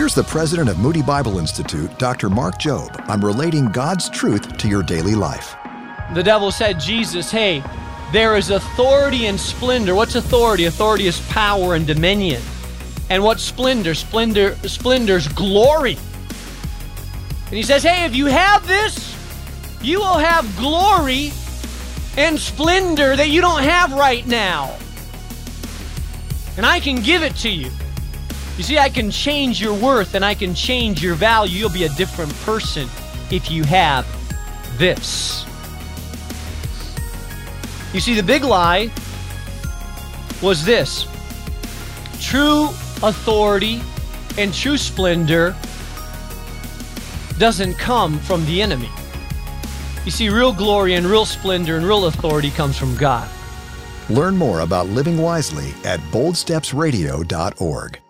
Here's the president of Moody Bible Institute, Dr. Mark Jobe, I'm relating God's truth to your daily life. The devil said, Jesus, hey, there is authority and splendor. What's authority? Authority is power and dominion. And what's splendor? Splendor splendor's glory. And he says, Hey, if you have this, you will have glory and splendor that you don't have right now. And I can give it to you. You see, I can change your worth and I can change your value. You'll be a different person if you have this. You see, the big lie was this true authority and true splendor doesn't come from the enemy. You see, real glory and real splendor and real authority comes from God. Learn more about living wisely at boldstepsradio.org.